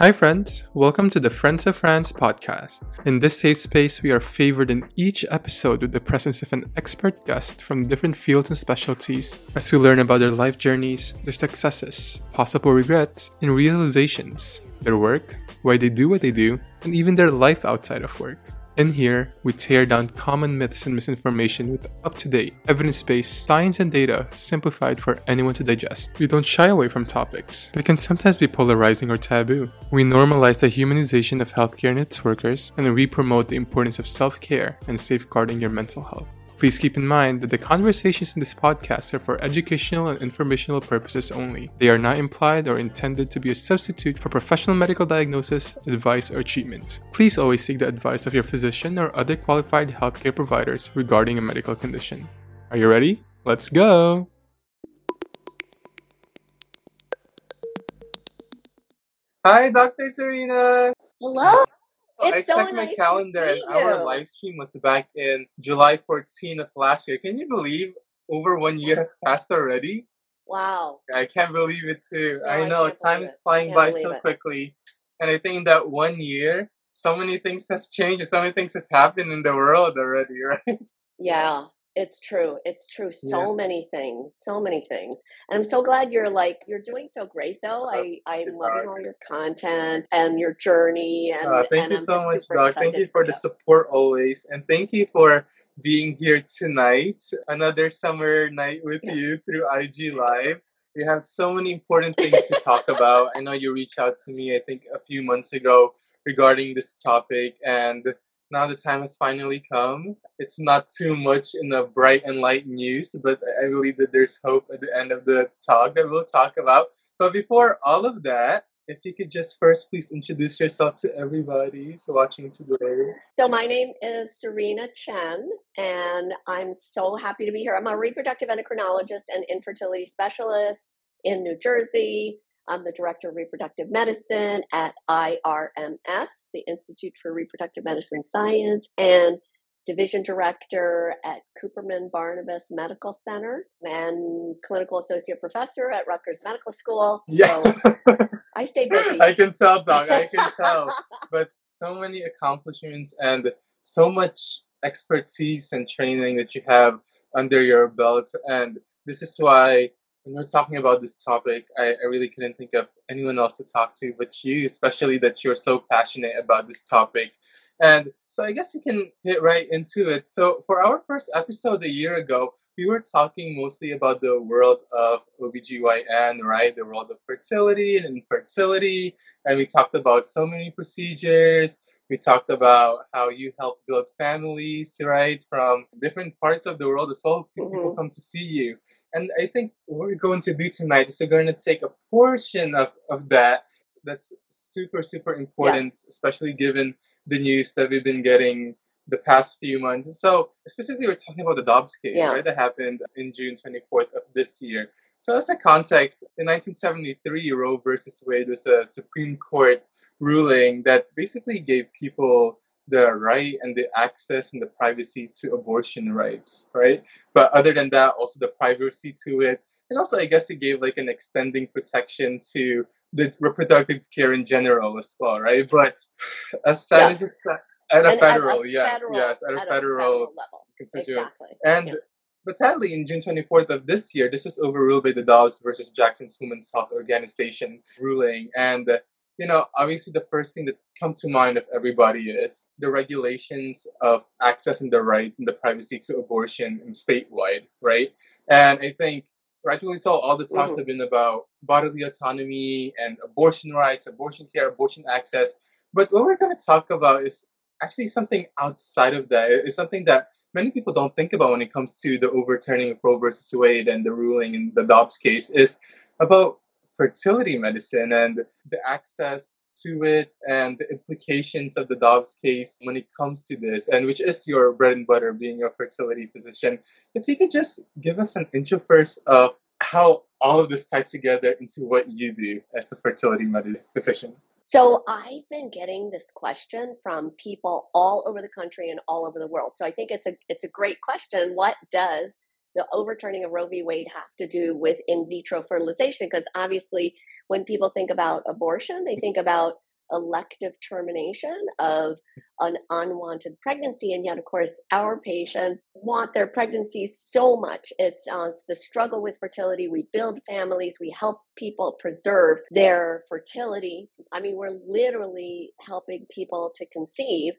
Hi, friends. Welcome to the Friends of France podcast. In this safe space, we are favored in each episode with the presence of an expert guest from different fields and specialties as we learn about their life journeys, their successes, possible regrets, and realizations, their work, why they do what they do, and even their life outside of work. In here, we tear down common myths and misinformation with up to date, evidence based science and data simplified for anyone to digest. We don't shy away from topics that can sometimes be polarizing or taboo. We normalize the humanization of healthcare and its workers, and we promote the importance of self care and safeguarding your mental health. Please keep in mind that the conversations in this podcast are for educational and informational purposes only. They are not implied or intended to be a substitute for professional medical diagnosis, advice, or treatment. Please always seek the advice of your physician or other qualified healthcare providers regarding a medical condition. Are you ready? Let's go! Hi, Dr. Serena! Hello. I so checked my nice to calendar and our live stream was back in July 14 of last year. Can you believe over one year has passed already? Wow. I can't believe it too. No, I I know can't time is flying by so it. quickly. And I think that one year, so many things has changed, so many things has happened in the world already, right? Yeah, it's true. It's true. Yeah. So many things. So many things. And I'm so glad you're like you're doing so great though. Oh, I I'm loving all your content and your journey and Uh, thank and you I'm so much, Doc. Thank you for for the support always. And thank you for being here tonight. Another summer night with Yeah. you through IG Live. We have so many important things to talk about. I know you reached out to me, I think, a few months ago regarding this topic. And now the time has finally come. It's not too much in the bright and light news, but I believe that there's hope at the end of the talk that we'll talk about. But before all of that, if you could just first please introduce yourself to everybody who's watching today. So my name is Serena Chen and I'm so happy to be here. I'm a reproductive endocrinologist and infertility specialist in New Jersey. I'm the director of reproductive medicine at IRMS, the Institute for Reproductive Medicine Science, and division director at Cooperman Barnabas Medical Center and clinical associate professor at Rutgers Medical School. Yeah, So I stay busy. I can tell, Doc. I can tell. But so many accomplishments and so much expertise and training that you have under your belt. And this is why when we're talking about this topic, I, I really couldn't think of anyone else to talk to but you, especially that you're so passionate about this topic. And so I guess we can hit right into it. So for our first episode a year ago, we were talking mostly about the world of OBGYN, right? The world of fertility and infertility. And we talked about so many procedures. We talked about how you help build families, right? From different parts of the world as well. People Mhm. come to see you. And I think what we're going to do tonight is we're going to take a portion of, of that that's super, super important, Yes. especially given the news that we've been getting the past few months. So specifically, we're talking about the Dobbs case, Yeah. right? That happened in June 24th of this year. So as a context, in 1973, Roe versus Wade was a Supreme Court ruling that basically gave people the right and the access and the privacy to abortion rights, right? But other than that, also the privacy to it. And also, I guess it gave like an extending protection to the reproductive care in general as well, right? But as sad Yeah. as it's at a And at a federal, yes, federal- yes, at a federal level. constituent. Exactly. And Yeah. but sadly, in June 24th of this year, this was overruled by the Dobbs versus Jackson's Women's Health Organization ruling. And uh, you know, obviously, the first thing that come to mind of everybody is the regulations of access and the right and the privacy to abortion in statewide, right? And I think rightfully so, all the talks Mhm. have been about bodily autonomy and abortion rights, abortion care, abortion access. But what we're going to talk about is actually something outside of that. It's something that many people don't think about when it comes to the overturning of Roe versus Wade and the ruling in the Dobbs case is about fertility medicine and the access to it and the implications of the Dobbs case when it comes to this, and which is your bread and butter being a fertility physician. If you could just give us an intro first of how all of this ties together into what you do as a fertility med- physician. So I've been getting this question from people all over the country and all over the world. So I think it's a it's a great question. What does the overturning of Roe v. Wade have to do with in vitro fertilization? Because obviously, when people think about abortion, they think about elective termination of an unwanted pregnancy. And yet, of course, our patients want their pregnancies so much. It's uh, the struggle with fertility. We build families, we help people preserve their fertility. I mean, we're literally helping people to conceive.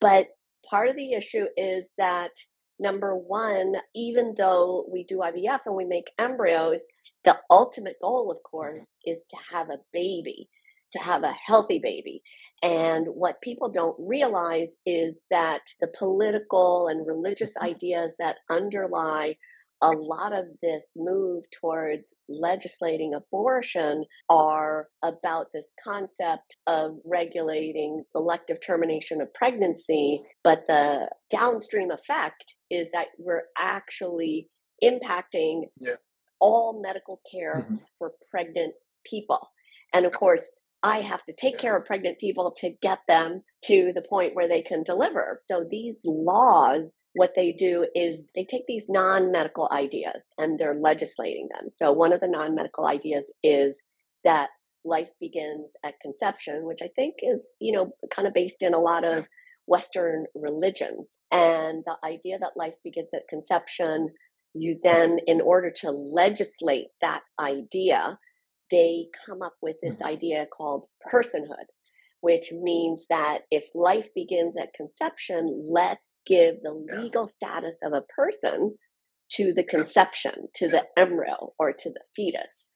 But part of the issue is that number one, even though we do IVF and we make embryos, the ultimate goal, of course, is to have a baby, to have a healthy baby. And what people don't realize is that the political and religious mm-hmm. ideas that underlie a lot of this move towards legislating abortion are about this concept of regulating elective termination of pregnancy. But the downstream effect is that we're actually impacting yeah. all medical care mm-hmm. for pregnant people. And of course, I have to take care of pregnant people to get them to the point where they can deliver. So these laws, what they do is they take these non medical ideas and they're legislating them. So one of the non medical ideas is that life begins at conception, which I think is, you know, kind of based in a lot of Western religions. And the idea that life begins at conception, you then, in order to legislate that idea, they come up with this mm-hmm. idea called personhood, which means that if life begins at conception, let's give the legal status of a person to the conception, to the embryo, or to the fetus.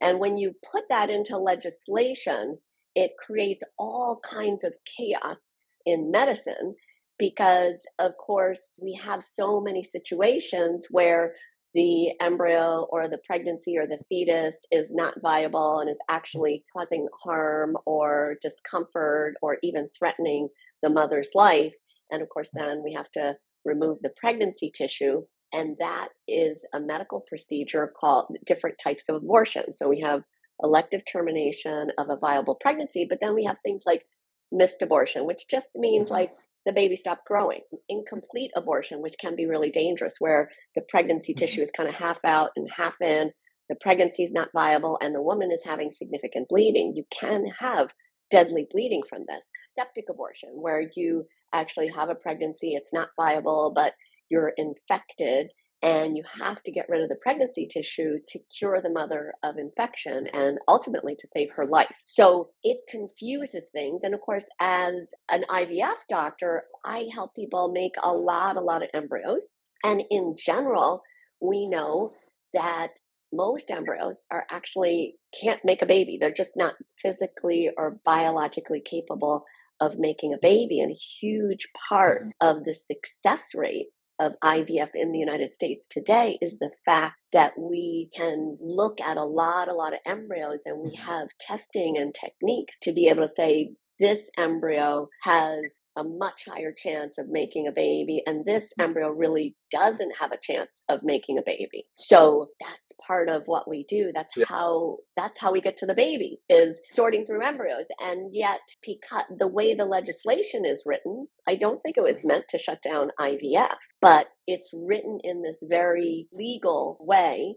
And when you put that into legislation, it creates all kinds of chaos in medicine because, of course, we have so many situations where the embryo or the pregnancy or the fetus is not viable and is actually causing harm or discomfort or even threatening the mother's life. And of course, then we have to remove the pregnancy tissue. And that is a medical procedure called different types of abortion. So we have elective termination of a viable pregnancy, but then we have things like missed abortion, which just means mm-hmm. like the baby stopped growing. Incomplete abortion, which can be really dangerous, where the pregnancy mm-hmm. tissue is kind of half out and half in, the pregnancy is not viable, and the woman is having significant bleeding. You can have deadly bleeding from this. Septic abortion, where you actually have a pregnancy, it's not viable, but you're infected and you have to get rid of the pregnancy tissue to cure the mother of infection and ultimately to save her life. So it confuses things. And of course, as an IVF doctor, I help people make a lot, a lot of embryos. And in general, we know that most embryos are actually can't make a baby. They're just not physically or biologically capable of making a baby. And a huge part mm-hmm. of the success rate of IVF in the United States today is the fact that we can look at a lot, a lot of embryos and we mm-hmm. have testing and techniques to be able to say this embryo has a much higher chance of making a baby and this mm-hmm. embryo really doesn't have a chance of making a baby. So that's part of what we do. That's yeah. how that's how we get to the baby is sorting through embryos. And yet because the way the legislation is written i don't think it was mm-hmm. meant to shut down ivf but it's written in this very legal way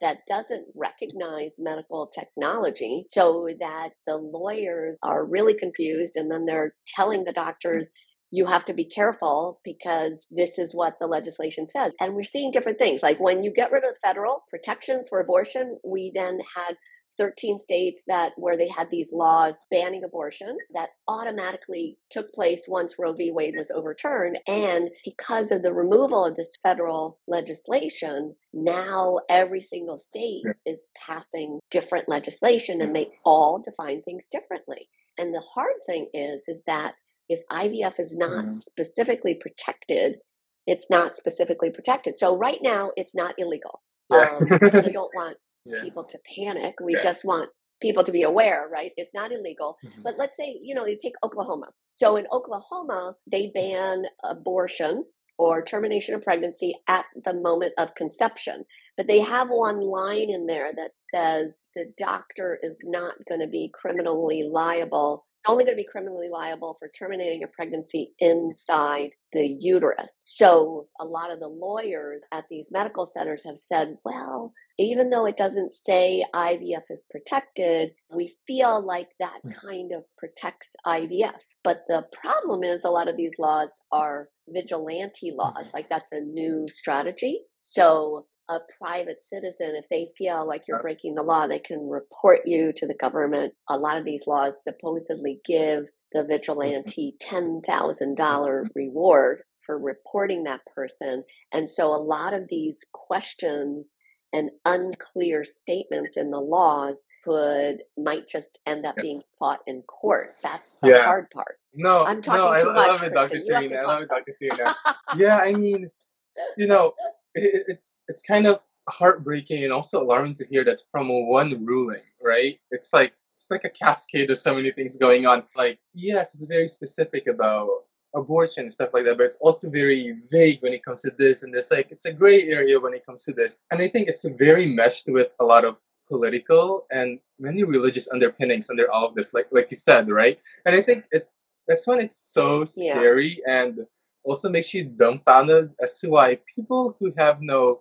that doesn't recognize medical technology so that the lawyers are really confused and then they're telling the hmm. doctors you have to be careful because this is what the legislation says. And we're seeing different things. Like when you get rid of the federal protections for abortion, we then had 13 states that where they had these laws banning abortion that automatically took place once Roe v. Wade was overturned. And because of the removal of this federal legislation, now every single state yeah. is passing different legislation and they all define things differently. And the hard thing is, is that if IVF is not mm. specifically protected, it's not specifically protected. So right now, it's not illegal. Yeah. Um, we don't want yeah. people to panic. We yeah. just want people to be aware, right? It's not illegal. Mm-hmm. But let's say, you know, you take Oklahoma. So in Oklahoma, they ban abortion or termination of pregnancy at the moment of conception. But they have one line in there that says the doctor is not going to be criminally liable only going to be criminally liable for terminating a pregnancy inside the uterus. So a lot of the lawyers at these medical centers have said, well, even though it doesn't say IVF is protected, we feel like that hmm. kind of protects IVF. But the problem is a lot of these laws are vigilante laws, like that's a new strategy. So a private citizen, if they feel like you're breaking the law, they can report you to the government. A lot of these laws supposedly give the mm-hmm. vigilante $10,000 mm-hmm. reward for reporting that person. And so a lot of these questions and unclear statements in the laws could might just end up being fought in court. That's the yeah. hard part. No, I'm talking no, too I, much. I love it, Dr. Serena. I love it, Dr. Serena. yeah, I mean, you know, it's it's kind of heartbreaking and also alarming to hear that from one ruling, right? It's like it's like a cascade of so many things going on. Like, yes, it's very specific about abortion and stuff like that, but it's also very vague when it comes to this. And there's like it's a gray area when it comes to this. And I think it's very meshed with a lot of political and many religious underpinnings under all of this, like like you said, right? And I think it that's when it's so scary yeah. and also makes you dumbfounded as to why people who have no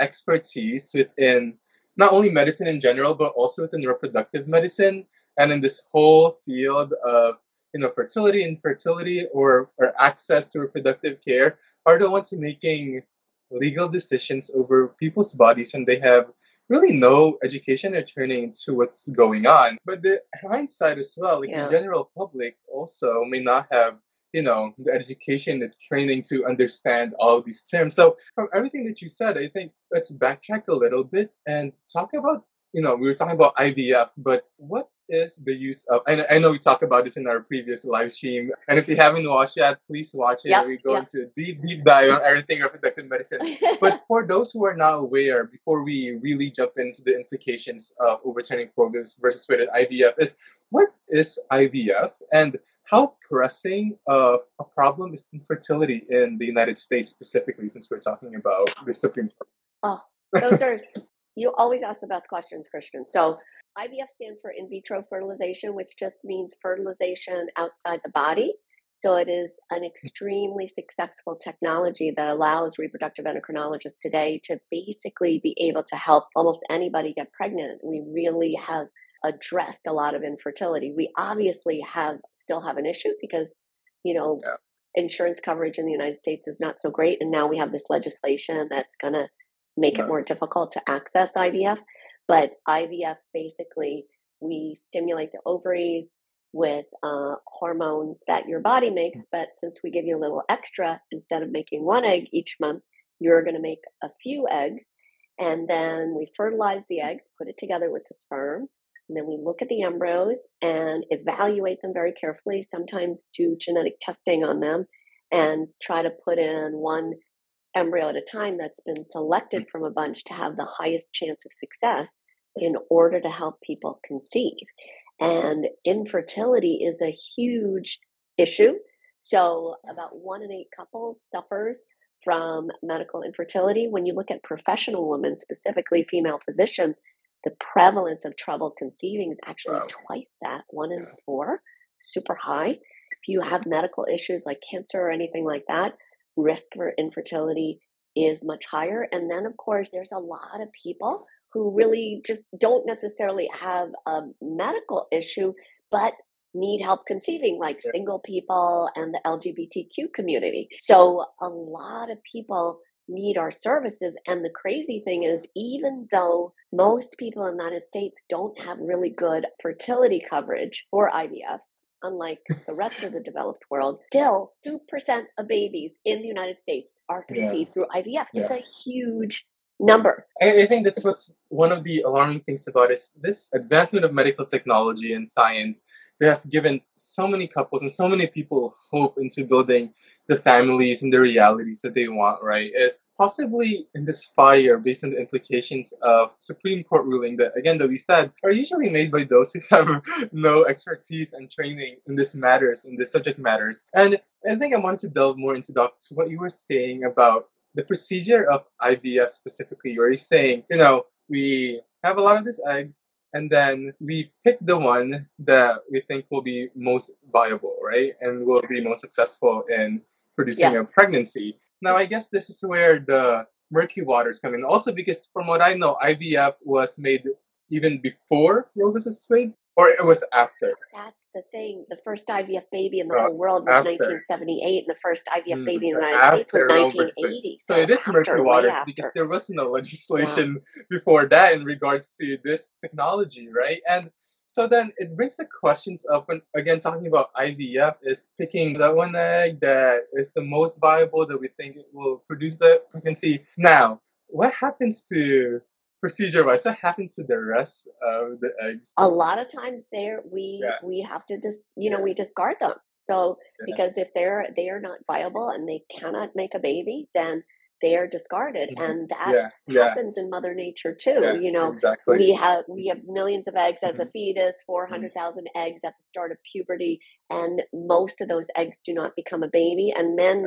expertise within not only medicine in general, but also within reproductive medicine and in this whole field of you know fertility, infertility, or or access to reproductive care are the ones making legal decisions over people's bodies when they have really no education or training into what's going on. But the hindsight as well, like yeah. the general public also may not have you know the education the training to understand all these terms. So from everything that you said i think let's backtrack a little bit and talk about you know we were talking about ivf but what is the use of and i know we talked about this in our previous live stream and if you haven't watched yet please watch it. Yep, we go yep. into deep deep dive on everything reproductive medicine. But for those who are not aware before we really jump into the implications of overturning programs versus with ivf is what is ivf and how pressing uh, a problem is infertility in the United States specifically, since we're talking about the Supreme Court? Oh, those are, you always ask the best questions, Christian. So IVF stands for in vitro fertilization, which just means fertilization outside the body. So it is an extremely successful technology that allows reproductive endocrinologists today to basically be able to help almost anybody get pregnant. We really have addressed a lot of infertility. We obviously have still have an issue because, you know, yeah. insurance coverage in the United States is not so great, and now we have this legislation that's going to make yeah. it more difficult to access IVF. But IVF basically we stimulate the ovaries with uh, hormones that your body makes, mm. but since we give you a little extra, instead of making one egg each month, you're going to make a few eggs. And then we fertilize the eggs, put it together with the sperm, and then we look at the embryos and evaluate them very carefully, sometimes do genetic testing on them and try to put in one embryo at a time that's been selected mm. from a bunch to have the highest chance of success in order to help people conceive. And infertility is a huge issue. So, about one in eight couples suffers from medical infertility. When you look at professional women, specifically female physicians, the prevalence of trouble conceiving is actually wow. twice that, one in yeah. four, super high. If you have medical issues like cancer or anything like that, risk for infertility is much higher. And then, of course, there's a lot of people who really just don't necessarily have a medical issue, but need help conceiving, like yeah. single people and the LGBTQ community. So, a lot of people need our services. And the crazy thing is, even though most people in the United States don't have really good fertility coverage for IVF, unlike the rest of the developed world, still 2% of babies in the United States are conceived yeah. through IVF. Yeah. It's a huge number. I, I think that's what's one of the alarming things about is this advancement of medical technology and science that has given so many couples and so many people hope into building the families and the realities that they want, right? Is possibly in this fire based on the implications of Supreme Court ruling that again that we said are usually made by those who have no expertise and training in this matters, in this subject matters. And I think I wanted to delve more into Doc, what you were saying about the procedure of IVF specifically, where he's saying, you know, we have a lot of these eggs and then we pick the one that we think will be most viable, right? And will be most successful in producing Yeah. a pregnancy. Now, I guess this is where the murky waters come in. Also, because from what I know, IVF was made even before Roe vs. Wade, or it was after. That's the thing. The first IVF baby in the Uh, whole world was after. 1978, and the first IVF Mm, baby in the United States was after Roe versus Wade. 1980. So it is murky waters because there was no legislation before that in regards to this technology, right? And so then it brings the questions up when again talking about IVF is picking that one egg that is the most viable that we think it will produce the pregnancy. Now, what happens to procedure wise? What happens to the rest of the eggs? a lot of times there we Yeah. we have to dis, you know we discard them so Yeah. because if they're they are not viable and they cannot make a baby then they are discarded Mhm. and that Yeah, yeah, happens in mother nature too yeah, you know exactly. we have we have millions of eggs as a Mhm. fetus 400,000 eggs at the start of puberty and most of those eggs do not become a baby and then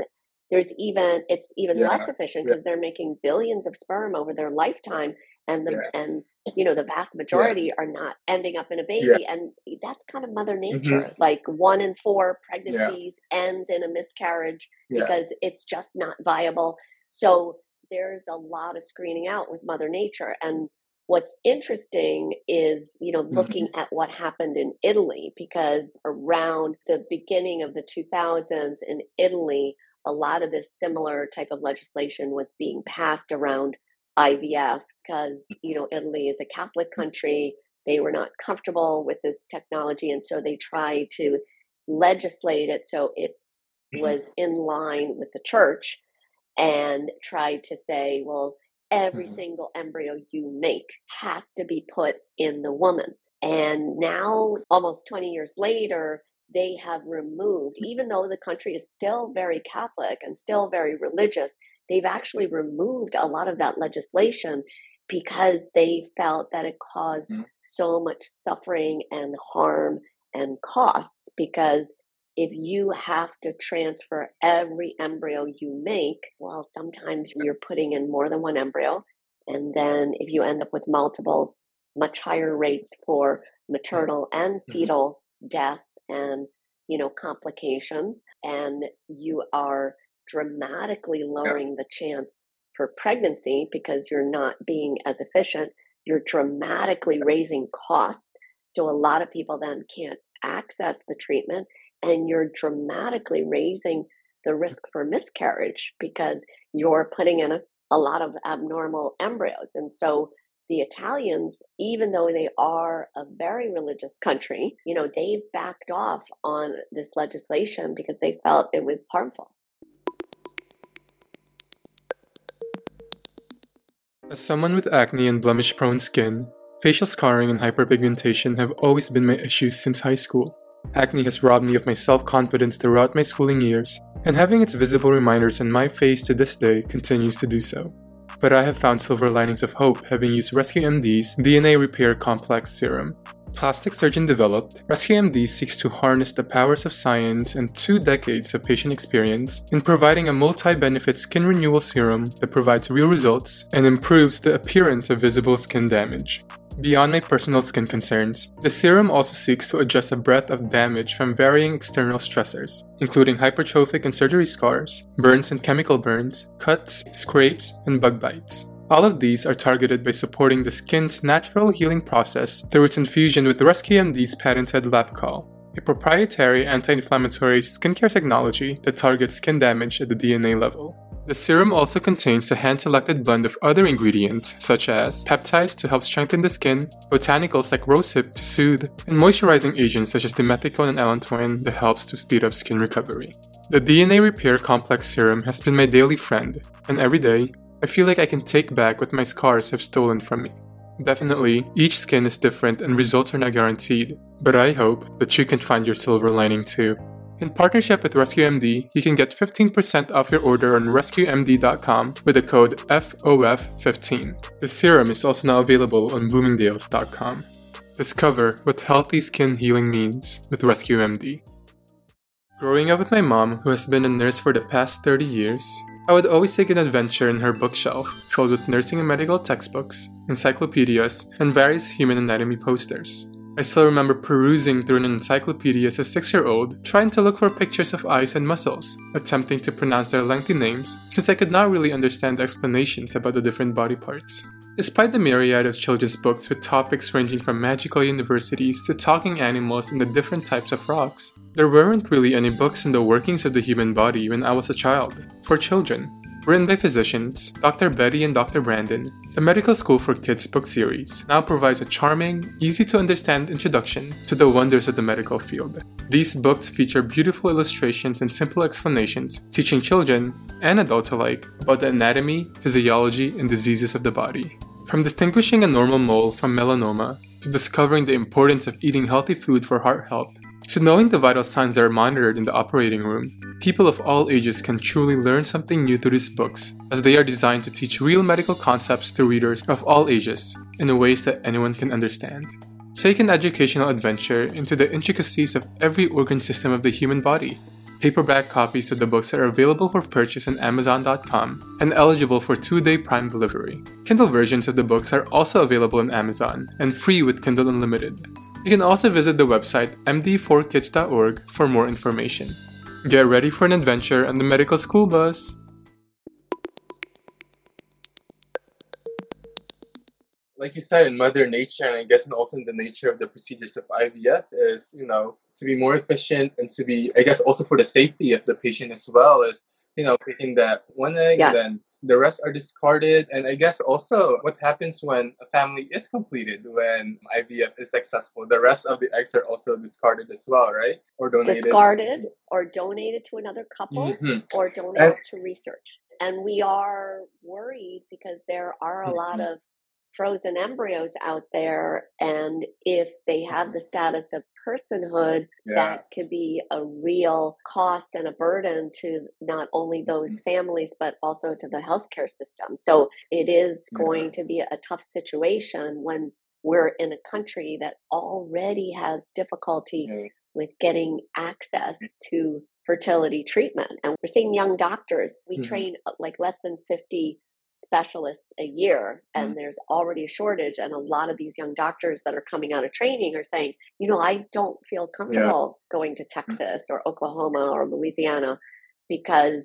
there's even it's even Yeah, less efficient yeah. because they're making billions of sperm over their lifetime and the Yeah. and you know the vast majority are not ending up in a baby and that's kind of mother mm-hmm. nature like one in four pregnancies ends in a miscarriage Yeah. because it's just not viable. So there's a lot of screening out with mother nature and what's interesting is you know mm-hmm. looking at what happened in italy because around the beginning of the 2000s in italy a lot of this similar type of legislation was being passed around ivf because you know italy is a catholic country they were not comfortable with this technology and so they tried to legislate it so it Mhm. was in line with the church and tried to say, well, every Mhm. single embryo you make has to be put in the woman. And now, almost 20 years later, they have removed, even though the country is still very Catholic and still very religious, they've actually removed a lot of that legislation because they felt that it caused Mhm. so much suffering and harm and costs because if you have to transfer every embryo you make, well, sometimes you're putting in more than one embryo. And then if you end up with multiples, much higher rates for maternal and Mhm. fetal death and, you know, complications. And you are dramatically lowering the chance for pregnancy because you're not being as efficient. You're dramatically raising costs. So a lot of people then can't access the treatment and you're dramatically raising the risk for miscarriage because you're putting in a, a lot of abnormal embryos. And so the Italians, even though they are a very religious country, you know, they've backed off on this legislation because they felt it was harmful. As someone with acne and blemish prone skin, facial scarring and hyperpigmentation have always been my issues since high school. Acne has robbed me of my self confidence throughout my schooling years, and having its visible reminders on my face to this day continues to do so. But I have found silver linings of hope having used Rescue MD's DNA Repair Complex Serum. Plastic surgeon developed, Rescue MD seeks to harness the powers of science and two decades of patient experience in providing a multi benefit skin renewal serum that provides real results and improves the appearance of visible skin damage. Beyond my personal skin concerns, the serum also seeks to address a breadth of damage from varying external stressors, including hypertrophic and surgery scars, burns and chemical burns, cuts, scrapes, and bug bites. All of these are targeted by supporting the skin's natural healing process through its infusion with Rescue MD's patented LabCall, a proprietary anti inflammatory skincare technology that targets skin damage at the DNA level. The serum also contains a hand selected blend of other ingredients, such as peptides to help strengthen the skin, botanicals like rosehip to soothe, and moisturizing agents such as dimethicone and allantoin that helps to speed up skin recovery. The DNA Repair Complex Serum has been my daily friend, and every day, I feel like I can take back what my scars have stolen from me. Definitely, each skin is different and results are not guaranteed, but I hope that you can find your silver lining too. In partnership with RescueMD, you can get 15% off your order on rescuemd.com with the code FOF15. The serum is also now available on bloomingdales.com. Discover what healthy skin healing means with RescueMD. Growing up with my mom, who has been a nurse for the past 30 years, I would always take an adventure in her bookshelf filled with nursing and medical textbooks, encyclopedias, and various human anatomy posters. I still remember perusing through an encyclopedia as a six year old, trying to look for pictures of eyes and muscles, attempting to pronounce their lengthy names since I could not really understand explanations about the different body parts. Despite the myriad of children's books with topics ranging from magical universities to talking animals and the different types of rocks, there weren't really any books on the workings of the human body when I was a child, for children. Written by physicians, Dr. Betty and Dr. Brandon, the Medical School for Kids book series now provides a charming, easy to understand introduction to the wonders of the medical field. These books feature beautiful illustrations and simple explanations, teaching children and adults alike about the anatomy, physiology, and diseases of the body. From distinguishing a normal mole from melanoma, to discovering the importance of eating healthy food for heart health, to knowing the vital signs that are monitored in the operating room, people of all ages can truly learn something new through these books, as they are designed to teach real medical concepts to readers of all ages in ways that anyone can understand. Take an educational adventure into the intricacies of every organ system of the human body. Paperback copies of the books are available for purchase on Amazon.com and eligible for two day Prime delivery. Kindle versions of the books are also available on Amazon and free with Kindle Unlimited. You can also visit the website md4kids.org for more information. Get ready for an adventure on the medical school bus! Like you said, in Mother Nature, and I guess also in the nature of the procedures of IVF, is you know to be more efficient and to be, I guess, also for the safety of the patient as well is you know picking that one egg yeah. and then the rest are discarded. And i guess also what happens when a family is completed when ivf is successful the rest of the eggs are also discarded as well right? Or donated. Discarded or donated to another couple mm-hmm. or donated and, to research. And we are worried because there are a mm-hmm. lot of frozen embryos out there. And if they have the status of personhood yeah. that could be a real cost and a burden to not only those mm-hmm. families but also to the healthcare system so it is going to be a tough situation when we're in a country that already has difficulty yeah. with getting access to fertility treatment and we're seeing young doctors we mm-hmm. train uh, like less than 50 specialists a year and mm-hmm. there's already a shortage and a lot of these young doctors that are coming out of training are saying you know i don't feel comfortable yeah. going to mm. texas or oklahoma or louisiana because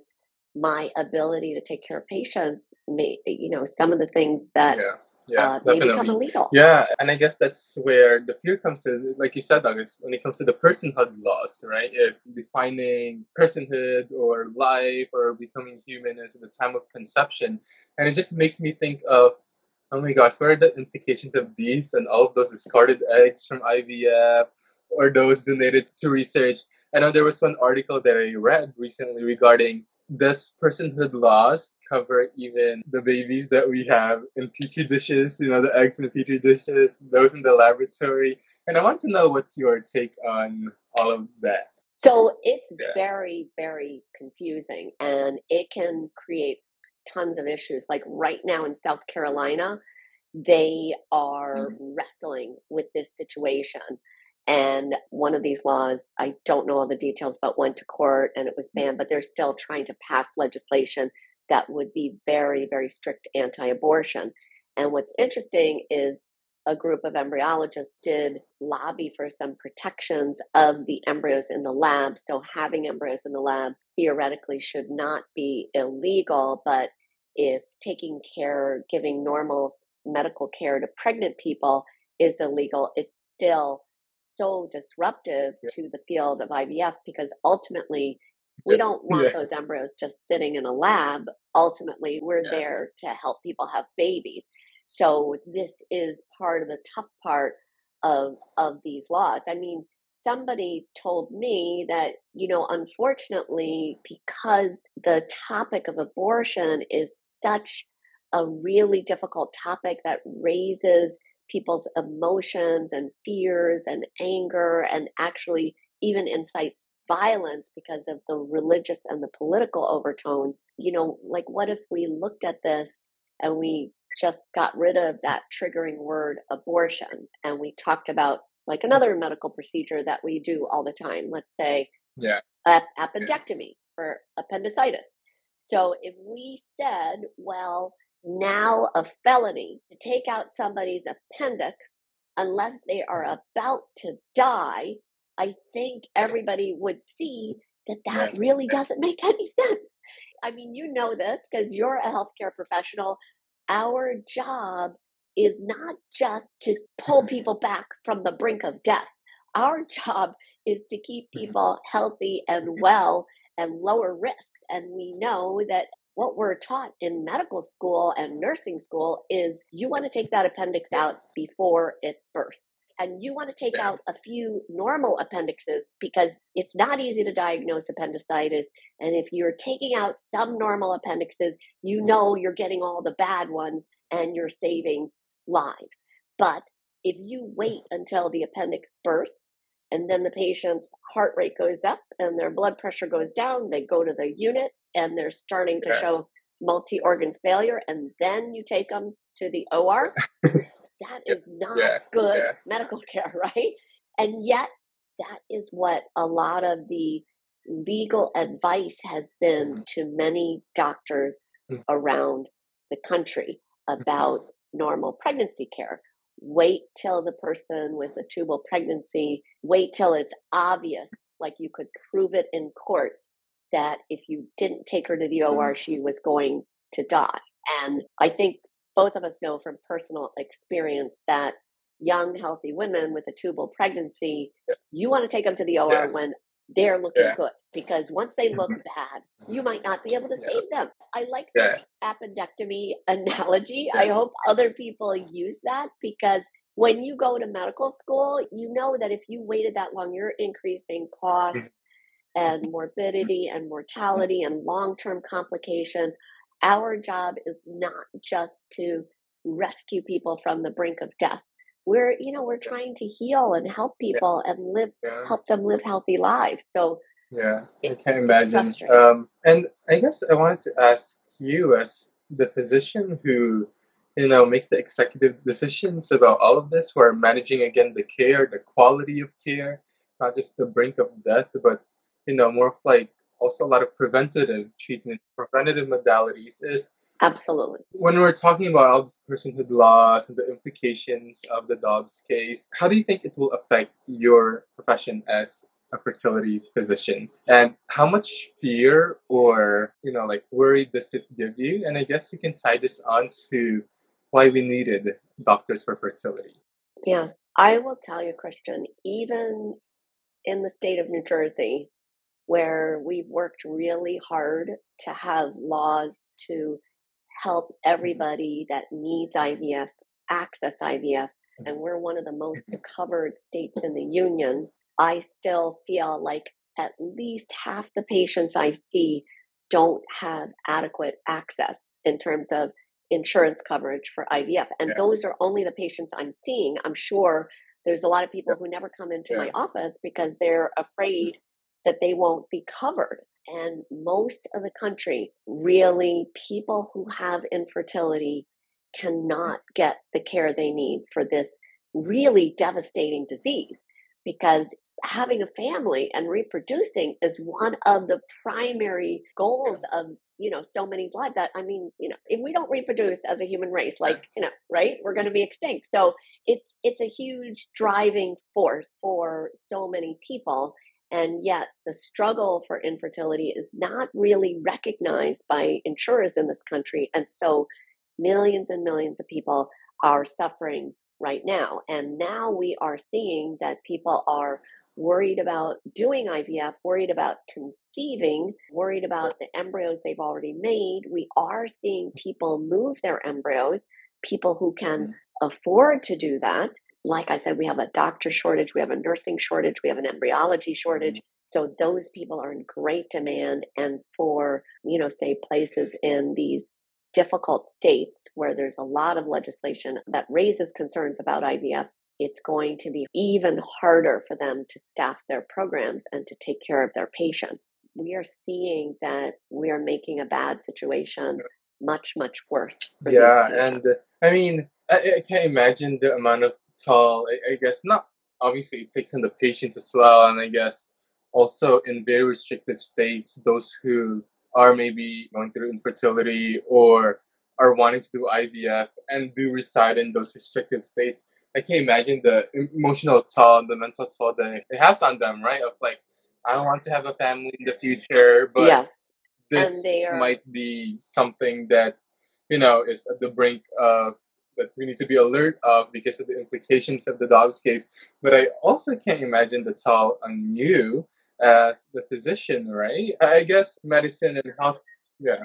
my ability to take care of patients may you know some of the things that yeah yeah, uh, they become illegal. Yeah, and I guess that's where the fear comes in. Like you said, Douglas, when it comes to the personhood laws, right? Is defining personhood or life or becoming human as the time of conception, and it just makes me think of, oh my gosh, what are the implications of these and all of those discarded eggs from IVF? Or those donated to research. I know there was one article that I read recently regarding does personhood laws cover even the babies that we have in petri dishes, you know, the eggs in the petri dishes, those in the laboratory? And I want to know what's your take on all of that. So it's yeah. very, very confusing and it can create tons of issues. Like right now in South Carolina, they are mm-hmm. wrestling with this situation and one of these laws, I don't know all the details, but went to court and it was mm. banned, but they're still trying to pass legislation that would be very, very strict anti abortion. And what's interesting is a group of embryologists did lobby for some protections of the embryos in the lab. So having embryos in the lab theoretically should not be illegal, but if taking care, giving normal medical care to pregnant people is illegal, it's still so disruptive yeah. to the field of IVF because ultimately we don't want yeah. those embryos just sitting in a lab. Ultimately, we're yeah. there to help people have babies. So this is part of the tough part of of these laws. I mean, somebody told me that, you know, unfortunately, because the topic of abortion is such a really difficult topic that raises people's emotions and fears and anger and actually even incites violence because of the religious and the political overtones. You know, like what if we looked at this and we just got rid of that triggering word abortion and we talked about like mm. another medical procedure that we do all the time. Let's say yeah. appendectomy yeah. for appendicitis. So if we said, well, now a felony to take out somebody's appendix unless they are about to die, I think everybody would see that that really doesn't make any sense. I mean, you know this because you're a healthcare professional. Our job is not just to pull people back from the brink of death. Our job is to keep mm-hmm. people healthy and well and lower risks. And we know that what we're taught in medical school and nursing school is you want to take that appendix out before it bursts. And you want to take out a few normal appendixes because it's not easy to diagnose appendicitis. And if you're taking out some normal appendixes, you know you're getting all the bad ones and you're saving lives. But if you wait until the appendix bursts and then the patient's heart rate goes up and their blood pressure goes down, they go to the unit and they're starting to show multi organ failure, and then you take them to the OR. that is not yeah. good yeah. medical care, right? And yet, that is what a lot of the legal advice has been mm-hmm. to many doctors mm-hmm. around the country about normal pregnancy care. Wait till the person with a tubal pregnancy, wait till it's obvious, like you could prove it in court that if you didn't take her to the OR, mm. she was going to die. And I think both of us know from personal experience that young, healthy women with a tubal pregnancy, you want to take them to the OR yeah. when they're looking yeah. good because once they look mm-hmm. bad, you might not be able to yeah. save them. I like the appendectomy analogy. I hope other people use that because when you go to medical school, you know that if you waited that long, you're increasing costs mm and morbidity and mortality and long term complications. Our job is not just to rescue people from the brink of death. We're, you know, we're trying to heal and help people yeah. and live, yeah. help them live healthy lives. So, yeah, I can imagine. Um, and I guess I wanted to ask you, as the physician who, you know, makes the executive decisions about all of this, who are managing again the care, the quality of care, not just the brink of death, but you know, more of like also a lot of preventative treatment, preventative modalities is absolutely when we're talking about all this personhood loss and the implications of the Dobbs case, how do you think it will affect your profession as a fertility physician? And how much fear or, you know, like worry does it give you? And I guess you can tie this on to why we needed doctors for fertility. Yeah. I will tell you, Christian, even in the state of New Jersey, where we've worked really hard to have laws to help mm-hmm. everybody that needs IVF access IVF. Mm-hmm. And we're one of the most mm-hmm. covered states in the union. I still feel like at least half the patients I see don't have adequate access in terms of insurance coverage for IVF. And yeah. those are only the patients I'm seeing. I'm sure there's a lot of people who never come into yeah. my office because they're afraid that they won't be covered. And most of the country, really, people who have infertility cannot get the care they need for this really devastating disease because having a family and reproducing is one of the primary goals of you know so many lives that i mean you know if we don't reproduce as a human race like you know right we're going to be extinct. So it's it's a huge driving force for so many people and yet, the struggle for infertility is not really recognized by insurers in this country. And so, millions and millions of people are suffering right now. And now we are seeing that people are worried about doing IVF, worried about conceiving, worried about the embryos they've already made. We are seeing people move their embryos, people who can mm-hmm. afford to do that like I said, we have a doctor shortage, we have a nursing shortage, we have an embryology shortage. Mm-hmm. So those people are in great demand. And for, you know, say places in these difficult states where there's a lot of legislation that raises concerns about IVF, it's going to be even harder for them to staff their programs and to take care of their patients. We are seeing that we are making a bad situation much, much worse. Yeah. And I mean, I, I can't imagine the amount of tall. I, I guess not. Obviously, it takes in the patients as well, and I guess also in very restricted states, those who are maybe going through infertility or are wanting to do IVF and do reside in those restricted states, I can't imagine the emotional toll, the mental toll that it has on them, right? Of like, I don't want to have a family in the future, but yes. this are... might be something that, you know, is at the brink of that we need to be alert of because of the implications of the Dobbs case. But I also can't imagine the toll on you as the physician, right? I guess medicine and health, yeah.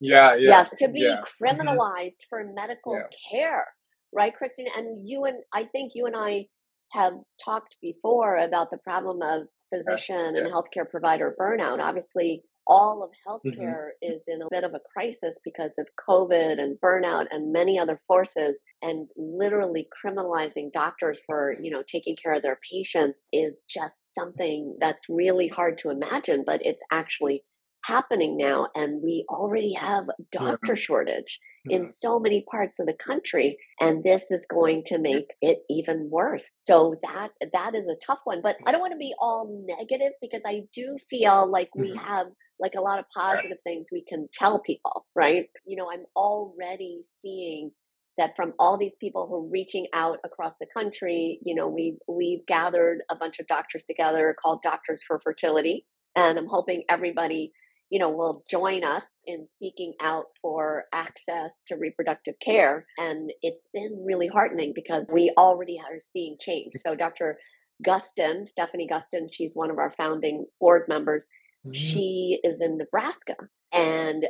Yeah, yeah. Yes, to be yeah. Criminalized mm-hmm. for medical yeah. care, right, Christine? And you and I think you and I have talked before about the problem of physician yeah. and healthcare provider burnout. Obviously, all of mm-hmm. healthcare mm-hmm. is in a bit of a crisis because of COVID and burnout and many other forces. And literally criminalizing doctors for, you know, taking care of their patients is just something that's really hard to imagine, but it's actually happening now and we already have doctor yeah. shortage yeah. in so many parts of the country and this is going to make it even worse so that that is a tough one but i don't want to be all negative because i do feel like we mm-hmm. have like a lot of positive things we can tell people right you know i'm already seeing that from all these people who are reaching out across the country you know we've we've gathered a bunch of doctors together called doctors for fertility and i'm hoping everybody you know, will join us in speaking out for access to reproductive care. And it's been really heartening because we already are seeing change. So Dr. Gustin, Stephanie Gustin, she's one of our founding board members. Mm-hmm. She is in Nebraska and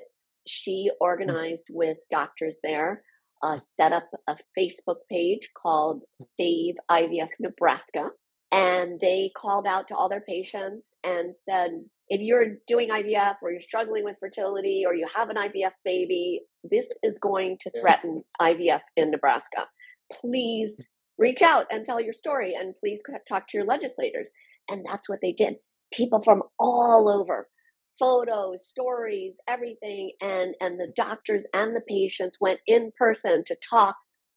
she organized with doctors there, uh, set up a Facebook page called Save IVF Nebraska. And they called out to all their patients and said, if you're doing IVF or you're struggling with fertility or you have an IVF baby, this is going to threaten IVF in Nebraska. Please reach out and tell your story and please talk to your legislators. And that's what they did. People from all over, photos, stories, everything. And, and the doctors and the patients went in person to talk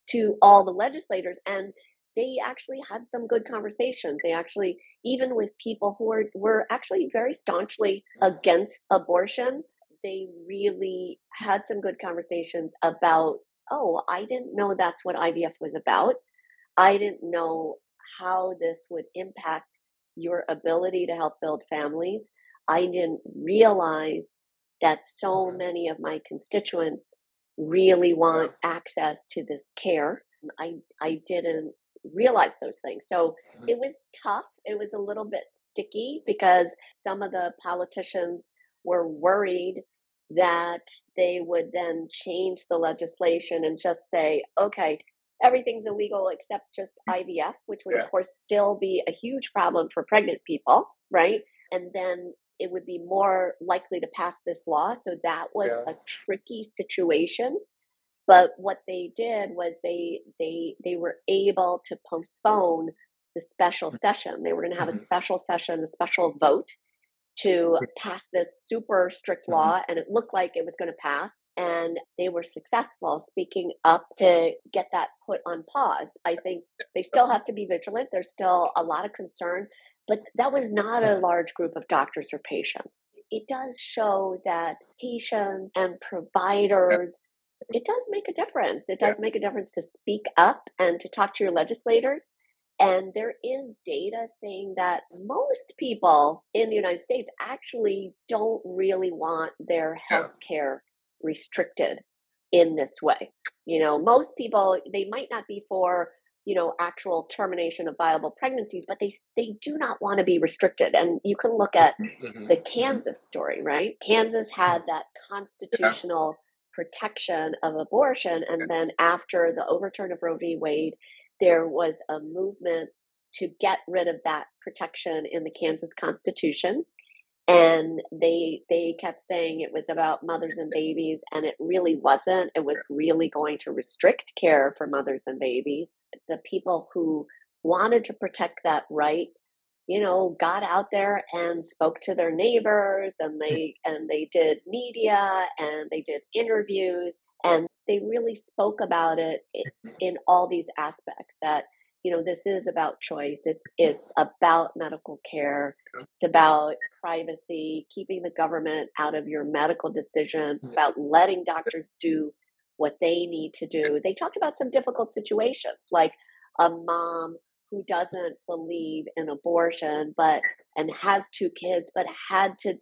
to all the legislators. And they actually had some good conversations. They actually, even with people who were, were actually very staunchly against abortion, they really had some good conversations about, oh, I didn't know that's what IVF was about. I didn't know how this would impact your ability to help build families. I didn't realize that so many of my constituents really want access to this care. I I didn't realize those things. So mm-hmm. it was tough. It was a little bit sticky because some of the politicians were worried that they would then change the legislation and just say, okay, everything's illegal except just IVF, which would, yeah. of course, still be a huge problem for pregnant people, right? And then it would be more likely to pass this law. So that was yeah. a tricky situation but what they did was they they they were able to postpone the special mm-hmm. session. They were going to have a mm-hmm. special session, a special vote to pass this super strict mm-hmm. law, and it looked like it was going to pass. And they were successful speaking up to get that put on pause. I think they still have to be vigilant. There's still a lot of concern, but that was not a large group of doctors or patients. It does show that patients and providers it does make a difference. It does yeah. make a difference to speak up and to talk to your legislators. And there is data saying that most people in the United States actually don't really want their health care yeah. restricted in this way. You know, most people, they might not be for, you know, actual termination of viable pregnancies, but they, they do not want to be restricted. And you can look at mm-hmm. mm-hmm. the mm-hmm. Kansas story, right? Kansas had mm-hmm. that constitutional. Yeah protection of abortion. And then after the overturn of Roe v. Wade, there was a movement to get rid of that protection in the Kansas Constitution. And they they kept saying it was about mothers and babies, and it really wasn't. It was really going to restrict care for mothers and babies. The people who wanted to protect that right you know got out there and spoke to their neighbors and hmm. they and they did media and they did interviews and they really spoke about it mm-hmm. in all these aspects that you know this is about choice. It's it's about medical care. It's about privacy keeping the government out of your medical decisions. It's mm-hmm. about letting doctors do what they need to do. They talked about some difficult situations like a mom who doesn't believe in abortion but and has two kids but had to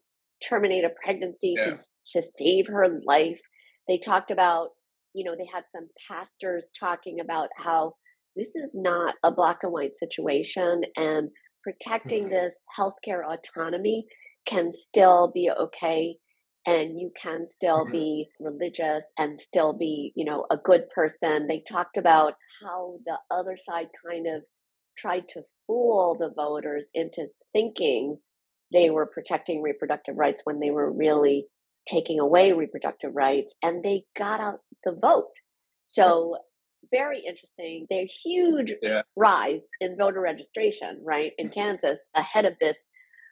terminate a pregnancy yeah. to to save her life they talked about you know they had some pastors talking about how this is not a black and white situation and protecting mm-hmm. this healthcare autonomy can still be okay and you can still mm-hmm. be religious and still be you know a good person they talked about how the other side kind of tried to fool the voters into thinking they were protecting reproductive rights when they were really taking away reproductive rights and they got out the vote so very interesting. There's huge yeah. rise in voter registration, right, in Kansas ahead of this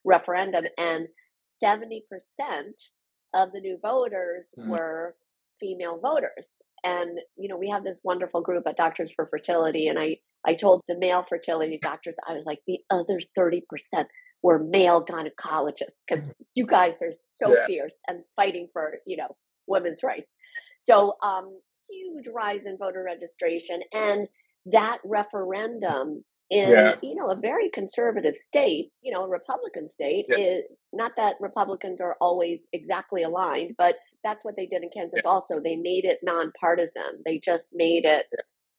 referendum. And 70% of the new voters mm-hmm. were female voters. And, you know, we have this wonderful group at Doctors for Fertility. And I, I told the male fertility doctors, I was like, the other 30% were male gynecologists because mm-hmm. you guys are so yeah. fierce and fighting for, you know, women's rights. So um, huge rise in voter registration and that referendum in yeah. you know a very conservative state you know a republican state yeah. is not that republicans are always exactly aligned but that's what they did in kansas yeah. also they made it nonpartisan they just made it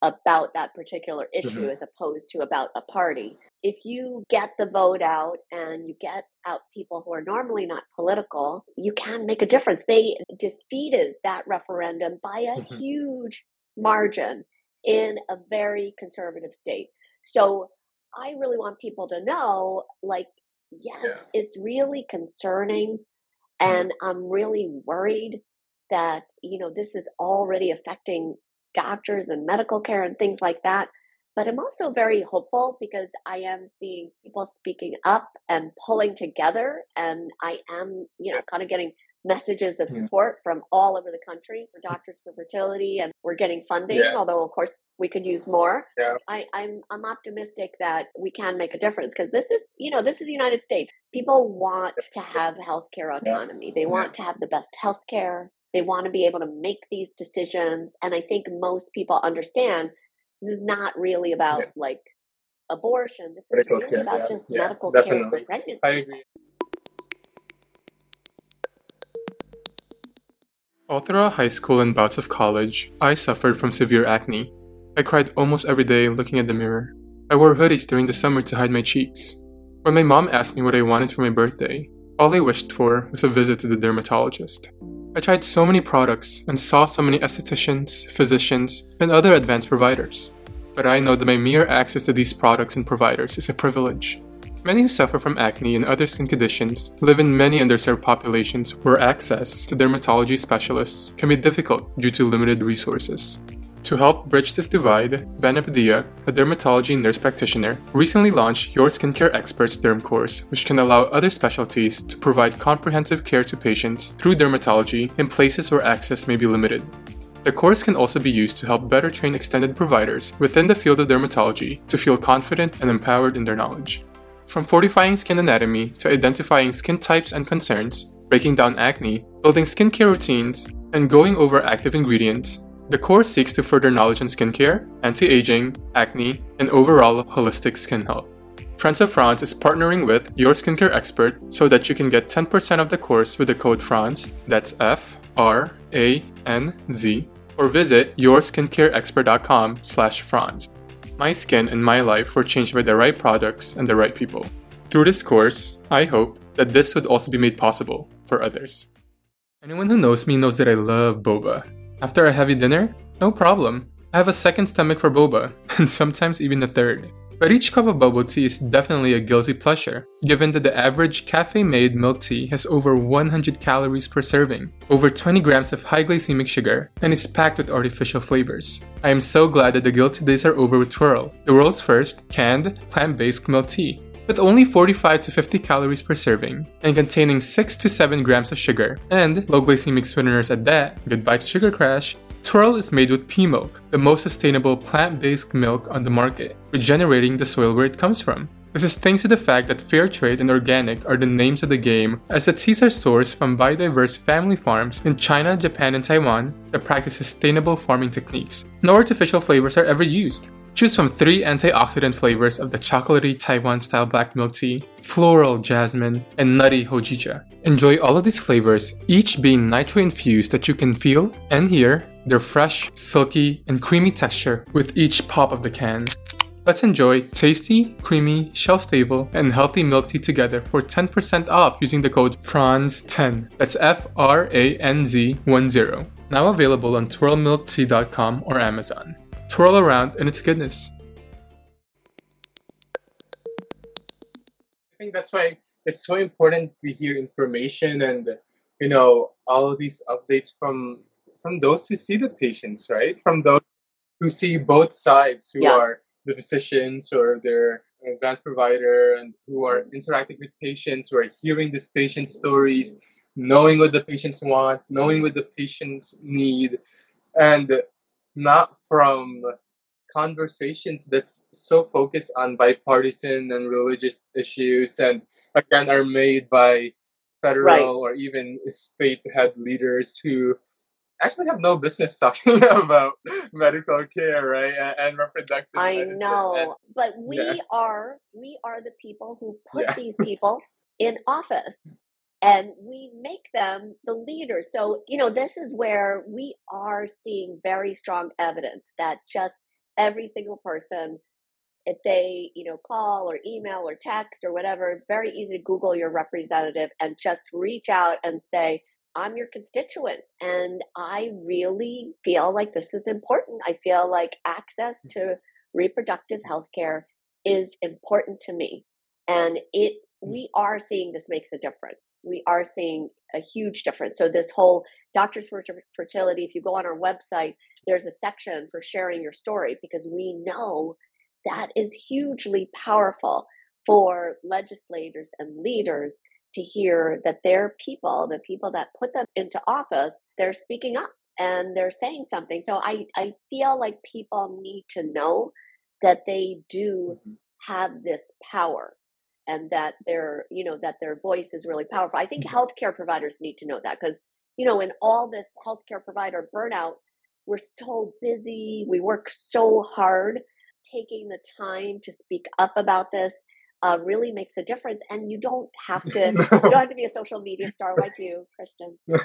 about that particular issue mm-hmm. as opposed to about a party. If you get the vote out and you get out people who are normally not political, you can make a difference. They defeated that referendum by a mm-hmm. huge margin in a very conservative state. So I really want people to know like, yes, yeah. it's really concerning. Mm-hmm. And I'm really worried that, you know, this is already affecting doctors and medical care and things like that. But I'm also very hopeful because I am seeing people speaking up and pulling together. And I am, you know, kind of getting messages of support from all over the country for Doctors for Fertility, and we're getting funding. Yeah. Although, of course, we could use more. Yeah. I, I'm I'm optimistic that we can make a difference because this is, you know, this is the United States. People want to have healthcare autonomy. They want to have the best healthcare. They want to be able to make these decisions. And I think most people understand this is not really about yeah. like abortion. This is really about yeah. just yeah, medical care for pregnancy. I agree. All throughout high school and bouts of college, I suffered from severe acne. I cried almost every day looking at the mirror. I wore hoodies during the summer to hide my cheeks. When my mom asked me what I wanted for my birthday, all I wished for was a visit to the dermatologist. I tried so many products and saw so many estheticians, physicians, and other advanced providers. But I know that my mere access to these products and providers is a privilege. Many who suffer from acne and other skin conditions live in many underserved populations where access to dermatology specialists can be difficult due to limited resources. To help bridge this divide, Vanna Padilla, a dermatology nurse practitioner, recently launched Your Skincare Experts Derm course, which can allow other specialties to provide comprehensive care to patients through dermatology in places where access may be limited. The course can also be used to help better train extended providers within the field of dermatology to feel confident and empowered in their knowledge. From fortifying skin anatomy to identifying skin types and concerns, breaking down acne, building skincare routines, and going over active ingredients, the course seeks to further knowledge in skincare, anti aging, acne, and overall holistic skin health. Friends of Franz is partnering with your skincare expert so that you can get 10% of the course with the code FRANZ, that's F R A N Z, or visit yourskincareexpert.com slash Franz. My skin and my life were changed by the right products and the right people. Through this course, I hope that this would also be made possible for others. Anyone who knows me knows that I love boba. After a heavy dinner? No problem. I have a second stomach for boba, and sometimes even a third. But each cup of bubble tea is definitely a guilty pleasure, given that the average cafe made milk tea has over 100 calories per serving, over 20 grams of high glycemic sugar, and is packed with artificial flavors. I am so glad that the guilty days are over with Twirl, the world's first canned, plant based milk tea with only 45 to 50 calories per serving and containing 6 to 7 grams of sugar and low glycemic sweeteners at that, goodbye to sugar crash, Twirl is made with pea milk, the most sustainable plant based milk on the market, regenerating the soil where it comes from. This is thanks to the fact that fair trade and organic are the names of the game, as the teas are sourced from biodiverse family farms in China, Japan, and Taiwan that practice sustainable farming techniques. No artificial flavors are ever used. Choose from three antioxidant flavors of the chocolatey Taiwan style black milk tea, floral jasmine, and nutty hojicha. Enjoy all of these flavors, each being nitro infused that you can feel and hear their fresh, silky, and creamy texture with each pop of the can. Let's enjoy tasty, creamy, shelf stable, and healthy milk tea together for 10% off using the code FRANZ10. That's F R A N Z 10. Now available on twirlmilktea.com or Amazon. Twirl around in its goodness. I think that's why it's so important we hear information and you know all of these updates from from those who see the patients, right? From those who see both sides, who Yeah. are the physicians or their advanced provider and who are interacting with patients, who are hearing these patient stories, knowing what the patients want, knowing what the patients need, and not from conversations that's so focused on bipartisan and religious issues and again are made by federal or even state head leaders who actually have no business talking about medical care, right? And, and reproductive I medicine. know, And but we yeah. are we are the people who put Yeah. these people in office and we make them the leaders. So, you know, this is where we are seeing very strong evidence that just every single person if they, you know, call or email or text or whatever, very easy to Google your representative and just reach out and say, I'm your constituent and I really feel like this is important. I feel like access mm-hmm. to reproductive health care is important to me. And it mm. we are seeing this makes a difference. We are seeing a huge difference. So this whole Doctors for Fertility, if you go on our website, there's a section for sharing your story because we know that is hugely powerful for legislators and leaders to hear that their people, the people that put them into office, they're speaking up and they're saying something. So I, I feel like people need to know that they do Mhm. have this power and that their you know that their voice is really powerful. I think Mhm. healthcare providers need to know that because you know in all this healthcare provider burnout, we're so busy, we work so hard. Taking the time to speak up about this uh, really makes a difference, and you don't have to you don't have to be a social media star like you, Christian.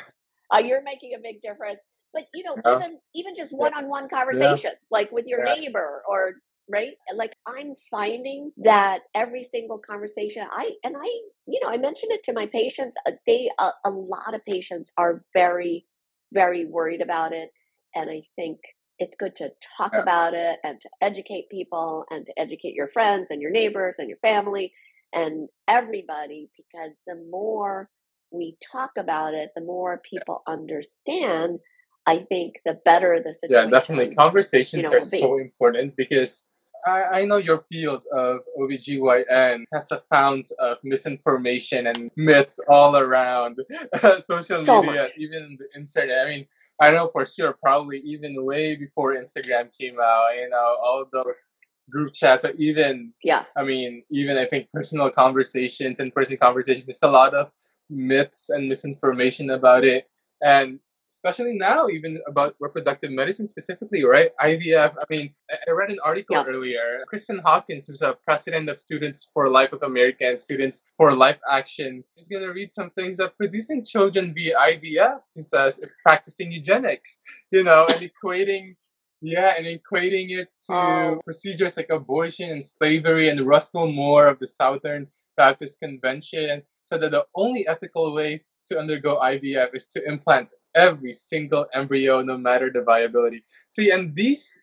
Uh, you're making a big difference. But you know, Yeah. even even just one-on-one conversation, like with your Yeah. neighbor or right, like I'm finding that every single conversation, I and I, you know, I mentioned it to my patients. uh, They a, a lot of patients are very, very worried about it, and I think it's good to talk Yeah. about it and to educate people and to educate your friends and your neighbors and your family and everybody because the more we talk about it, the more people understand. I think the better the situation. Yeah, definitely. Conversations know, are so important because I, I know your field of OBGYN has a fount of misinformation and myths all around social So media, much. even the internet. I mean, I know for sure, probably even way before Instagram came out, you know, all of those group chats or even Yeah. I mean, even I think personal conversations and person conversations, there's a lot of myths and misinformation about it. And especially now, even about reproductive medicine specifically, right? IVF. I mean, I read an article Yeah. earlier. Kristen Hawkins, who's a president of Students for Life of America and Students for Life Action, is going to read some things that producing children via IVF, he says, is practicing eugenics, you know, and equating yeah, and equating it to Oh. procedures like abortion and slavery and Russell Moore of the Southern Baptist Convention, said that the only ethical way to undergo IVF is to implant every single embryo, no matter the viability. See, and these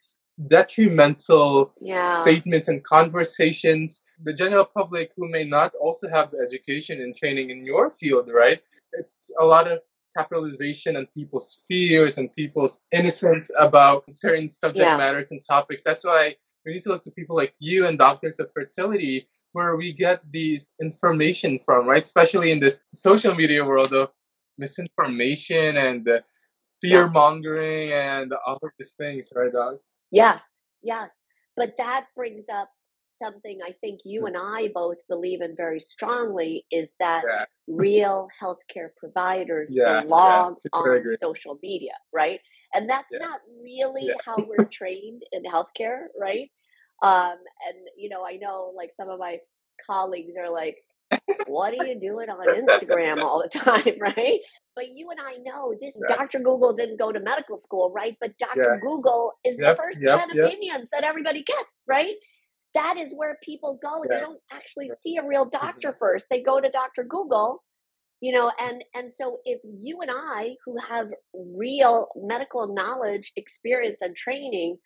detrimental Yeah. statements and conversations, the general public who may not also have the education and training in your field, right? It's a lot of capitalization on people's fears and people's innocence about certain subject Yeah. matters and topics. That's why we need to look to people like you and doctors of fertility where we get these information from, right? Especially in this social media world of misinformation and uh, fear mongering and all of these things, right, Doc? Yes, yes. But that brings up something I think you and I both believe in very strongly is that Yeah, real healthcare providers yeah, yeah. belong Super on agree. social media, right? And that's Yeah, not really yeah, how we're trained in healthcare, right? Um, and you know, I know like some of my colleagues are like, what are you doing on Instagram all the time, right? But you and I know this yeah, Dr. Google didn't go to medical school, right? But yeah. Dr. Google is the first yep, 10 yep. opinions that everybody gets, right? That is where people go. They don't actually see a real doctor mm-hmm. first. They go to Dr. Google, you know, and and so if you and I who have real medical knowledge, experience and training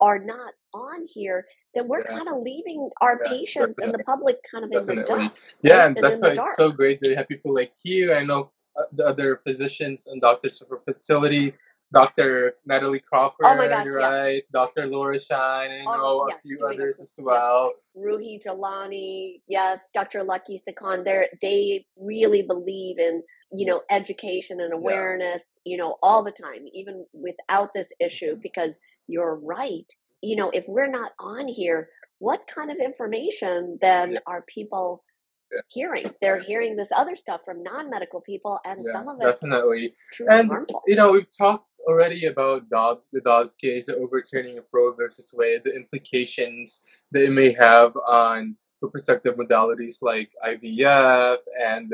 are not on here, then we're Yeah, kind of leaving our yeah, patients and the public kind of in the definitely. dust, Yeah, and that's why it's so great that you have people like you. I know uh, the other physicians and doctors for fertility, Dr. Natalie Oh Crawford, gosh, yes. right? Dr. Lora Shahine, and I Oh, know a few others as yes. well. Ruhi Jalani, yes, Dr. Lucky Sekhon, they they really believe in, you know, education and Yeah, awareness, you know, all the time, even without this issue, mhm, because you're right. You know, if we're not on here, what kind of information then yeah, are people yeah, hearing? They're hearing this other stuff from non-medical people, and yeah, some of it definitely. And harmful. you know, we've talked already about Dobbs, the Dobbs case, the overturning of Roe versus Wade, the implications that it may have on reproductive modalities like IVF and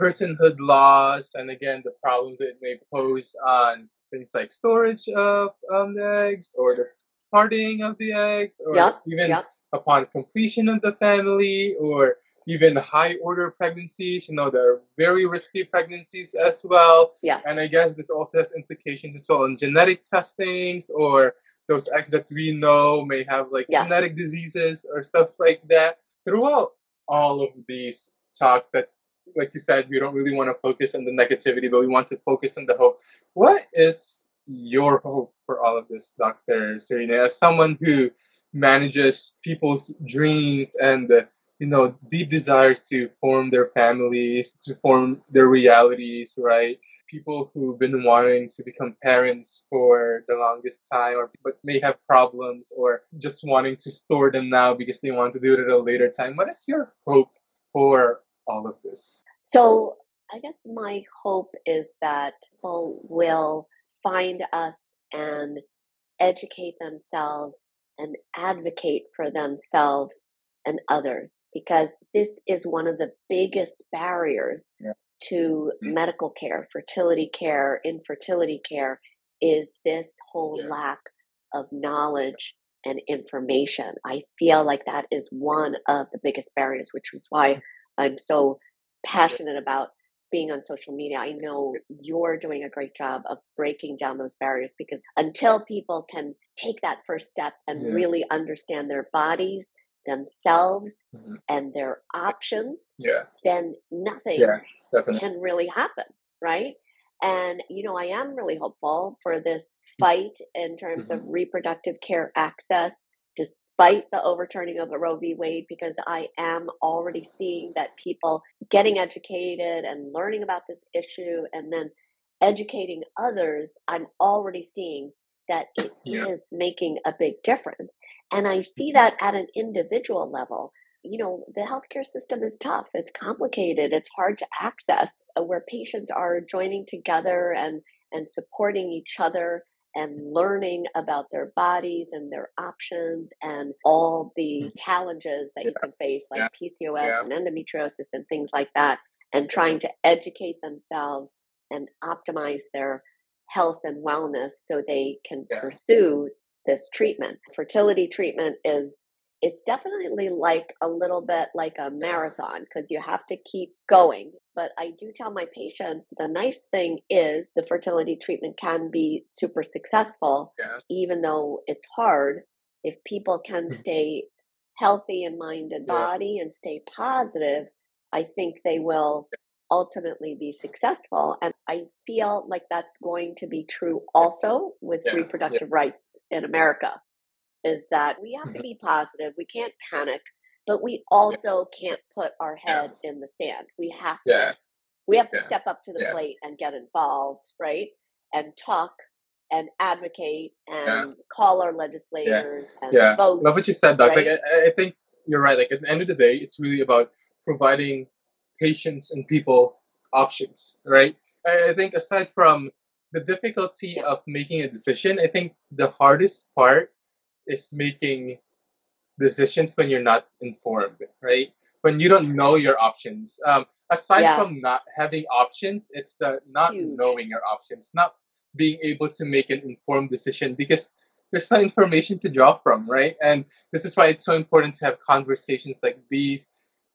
personhood laws, and again the problems that it may pose on things like storage of um, the eggs or the parting of the eggs, or even upon completion of the family, or even high order pregnancies. You know, there are very risky pregnancies as well. yeah, And I guess this also has implications as well on genetic testings or those eggs that we know may have like yes, genetic diseases or stuff like that. Throughout all of these talks that like you said, we don't really want to focus on the negativity, but we want to focus on the hope. What is your hope for all of this, Dr. Serena, as someone who manages people's dreams and you know deep desires to form their families, to form their realities, right? People who've been wanting to become parents for the longest time, or but may have problems, or just wanting to store them now because they want to do it at a later time. What is your hope for all of this? So I guess my hope is that people will find us and educate themselves and advocate for themselves and others because this is one of the biggest barriers Yeah. to Mhm. medical care, fertility care, infertility care is this whole Yeah. lack of knowledge and information. I feel like that is one of the biggest barriers, which is why I'm so passionate about being on social media. I know you're doing a great job of breaking down those barriers because until people can take that first step and Yeah. really understand their bodies, themselves, Mhm. and their options, Yeah. then nothing Yeah. Can really happen, right? And, you know, I am really hopeful for this fight in terms of reproductive care access, despite the overturning of the Roe v. Wade, because I am already seeing that people getting educated and learning about this issue and then educating others, I'm already seeing that it is Yeah. making a big difference. And I see that at an individual level. You know, the healthcare system is tough, it's complicated, it's hard to access, uh, where patients are joining together and, and supporting each other and learning about their bodies and their options and all the mm-hmm. challenges that you can face, like Yeah. PCOS Yeah. and endometriosis and things like that, and trying to educate themselves and optimize their health and wellness so they can Yeah. pursue this treatment. Fertility treatment is it's definitely like a little bit like a marathon because you have to keep going. But I do tell my patients the nice thing is the fertility treatment can be super successful, Yeah. even though it's hard. If people can Mhm. stay healthy in mind and Yeah. body and stay positive, I think they will ultimately be successful. And I feel like that's going to be true also with Yeah. Yeah. reproductive rights in America is that we have to Mhm. be positive. We can't panic, but we also can't put our Yeah. head in the sand. We have to. Yeah. we have to Yeah. step up to the Yeah. plate and get involved, right? and talk and advocate and Yeah. call our legislators and Yeah. vote. Love what you said, Doc. right? Like, I, I think you're right. Like, at the end of the day, it's really about providing patients and people options, right? I, think aside from the difficulty Yeah. of making a decision, I think the hardest part is making decisions when you're not informed, right? When you don't know your options. Um, aside Yes. from not having options, it's the not Huge. knowing your options, not being able to make an informed decision because there's no information to draw from, right? And this is why it's so important to have conversations like these,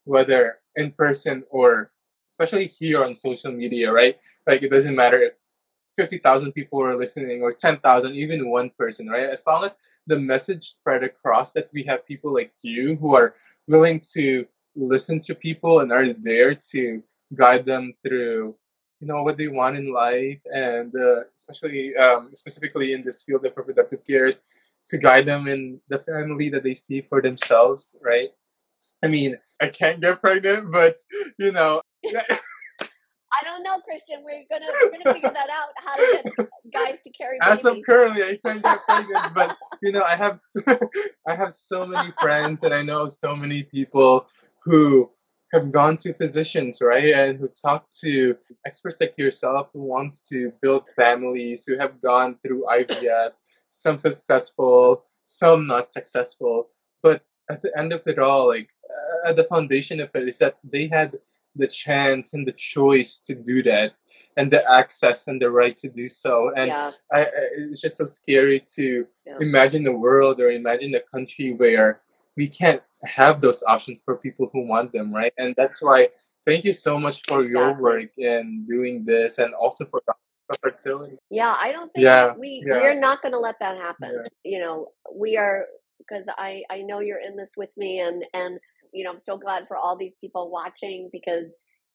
whether in person or especially here on social media, right? Like it doesn't matter if 50,000 people are listening or 10,000, even one person, right? As long as the message spread across that we have people like you who are willing to listen to people and are there to guide them through you know what they want in life and uh, especially um, specifically in this field of reproductive care is to guide them in the family that they see for themselves right i mean i can't get pregnant but you know I don't know, Christian. We're gonna we're gonna figure that out. How to get guys to carry as of currently i can't get pregnant but you know i have so, i have so many friends and i know so many people who have gone to physicians right and who talk to experts like yourself who want to build families who have gone through ivfs some successful some not successful but at the end of it all like uh, at the foundation of it is that they had the chance and the choice to do that and the access and the right to do so and Yeah. I, I, it's just so scary to Yeah. imagine a world or imagine a country where we can't have those options for people who want them, right? And that's why thank you so much for your work in doing this and also for fertility. Yeah, I don't think Yeah, we yeah. we're not going to let that happen. You know, we are because I I know you're in this with me, and and you know I'm so glad for all these people watching because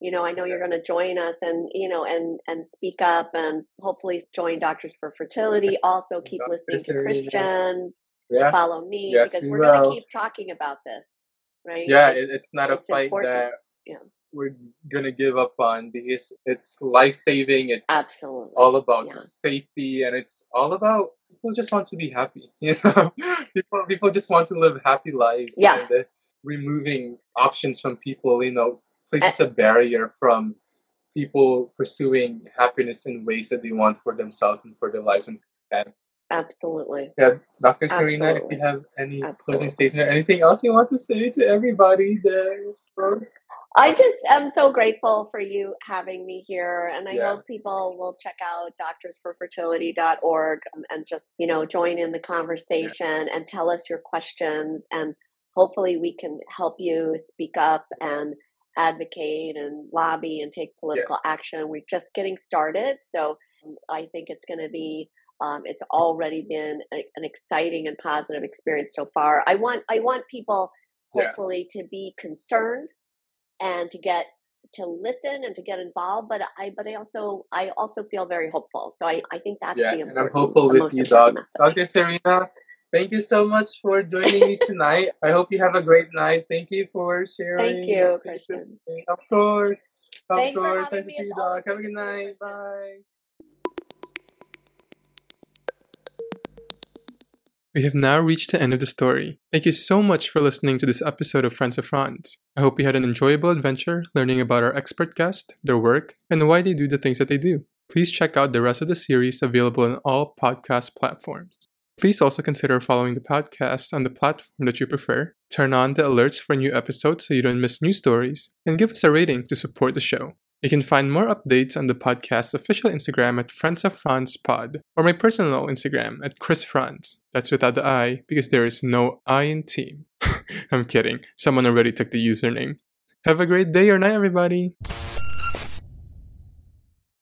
you know I know you're going to join us and you know and and speak up and hopefully join Doctors for Fertility. Also keep Dr. listening to. Christian. Yeah. Follow me Yes, because we we're going to keep talking about this, right? Yeah, It's- it, it's not a fight important. that Yeah. we're gonna give up on because it's life saving. It's absolutely all about Yeah. safety and it's all about people just want to be happy you know people people just want to live happy lives Yeah. Removing options from people you know places a barrier from people pursuing happiness in ways that they want for themselves and for their lives and absolutely. yeah dr serena if you have any Absolutely. closing statement or anything else you want to say to everybody there I just am so grateful for you having me here, and I Yeah. hope people will check out doctorsforfertility.org um, and just you know join in the conversation and tell us your questions, and hopefully we can help you speak up and advocate and lobby and take political action. We're just getting started, so um, I think it's going to be. Um, it's already been a, an exciting and positive experience so far. I want I want people Yeah. hopefully to be concerned and to get to listen and to get involved but i but i also i also feel very hopeful so i i think that's yeah the and i'm hopeful with you important message. dr serena thank you so much for joining me tonight i hope you have a great night thank you for sharing thank you christian of course of Thanks for course having nice to me. see you It's always doc have a good good to see you, night bye We have now reached the end of the story. Thank you so much for listening to this episode of Friends of Franz. I hope you had an enjoyable adventure learning about our expert guest, their work, and why they do the things that they do. Please check out the rest of the series available on all podcast platforms. Please also consider following the podcast on the platform that you prefer, turn on the alerts for new episodes so you don't miss new stories, and give us a rating to support the show. You can find more updates on the podcast's official Instagram at Friends of Franz Pod, or my personal Instagram at Chris Franz. That's without the I, because there is no I in team. I'm kidding. Someone already took the username. Have a great day or night, everybody.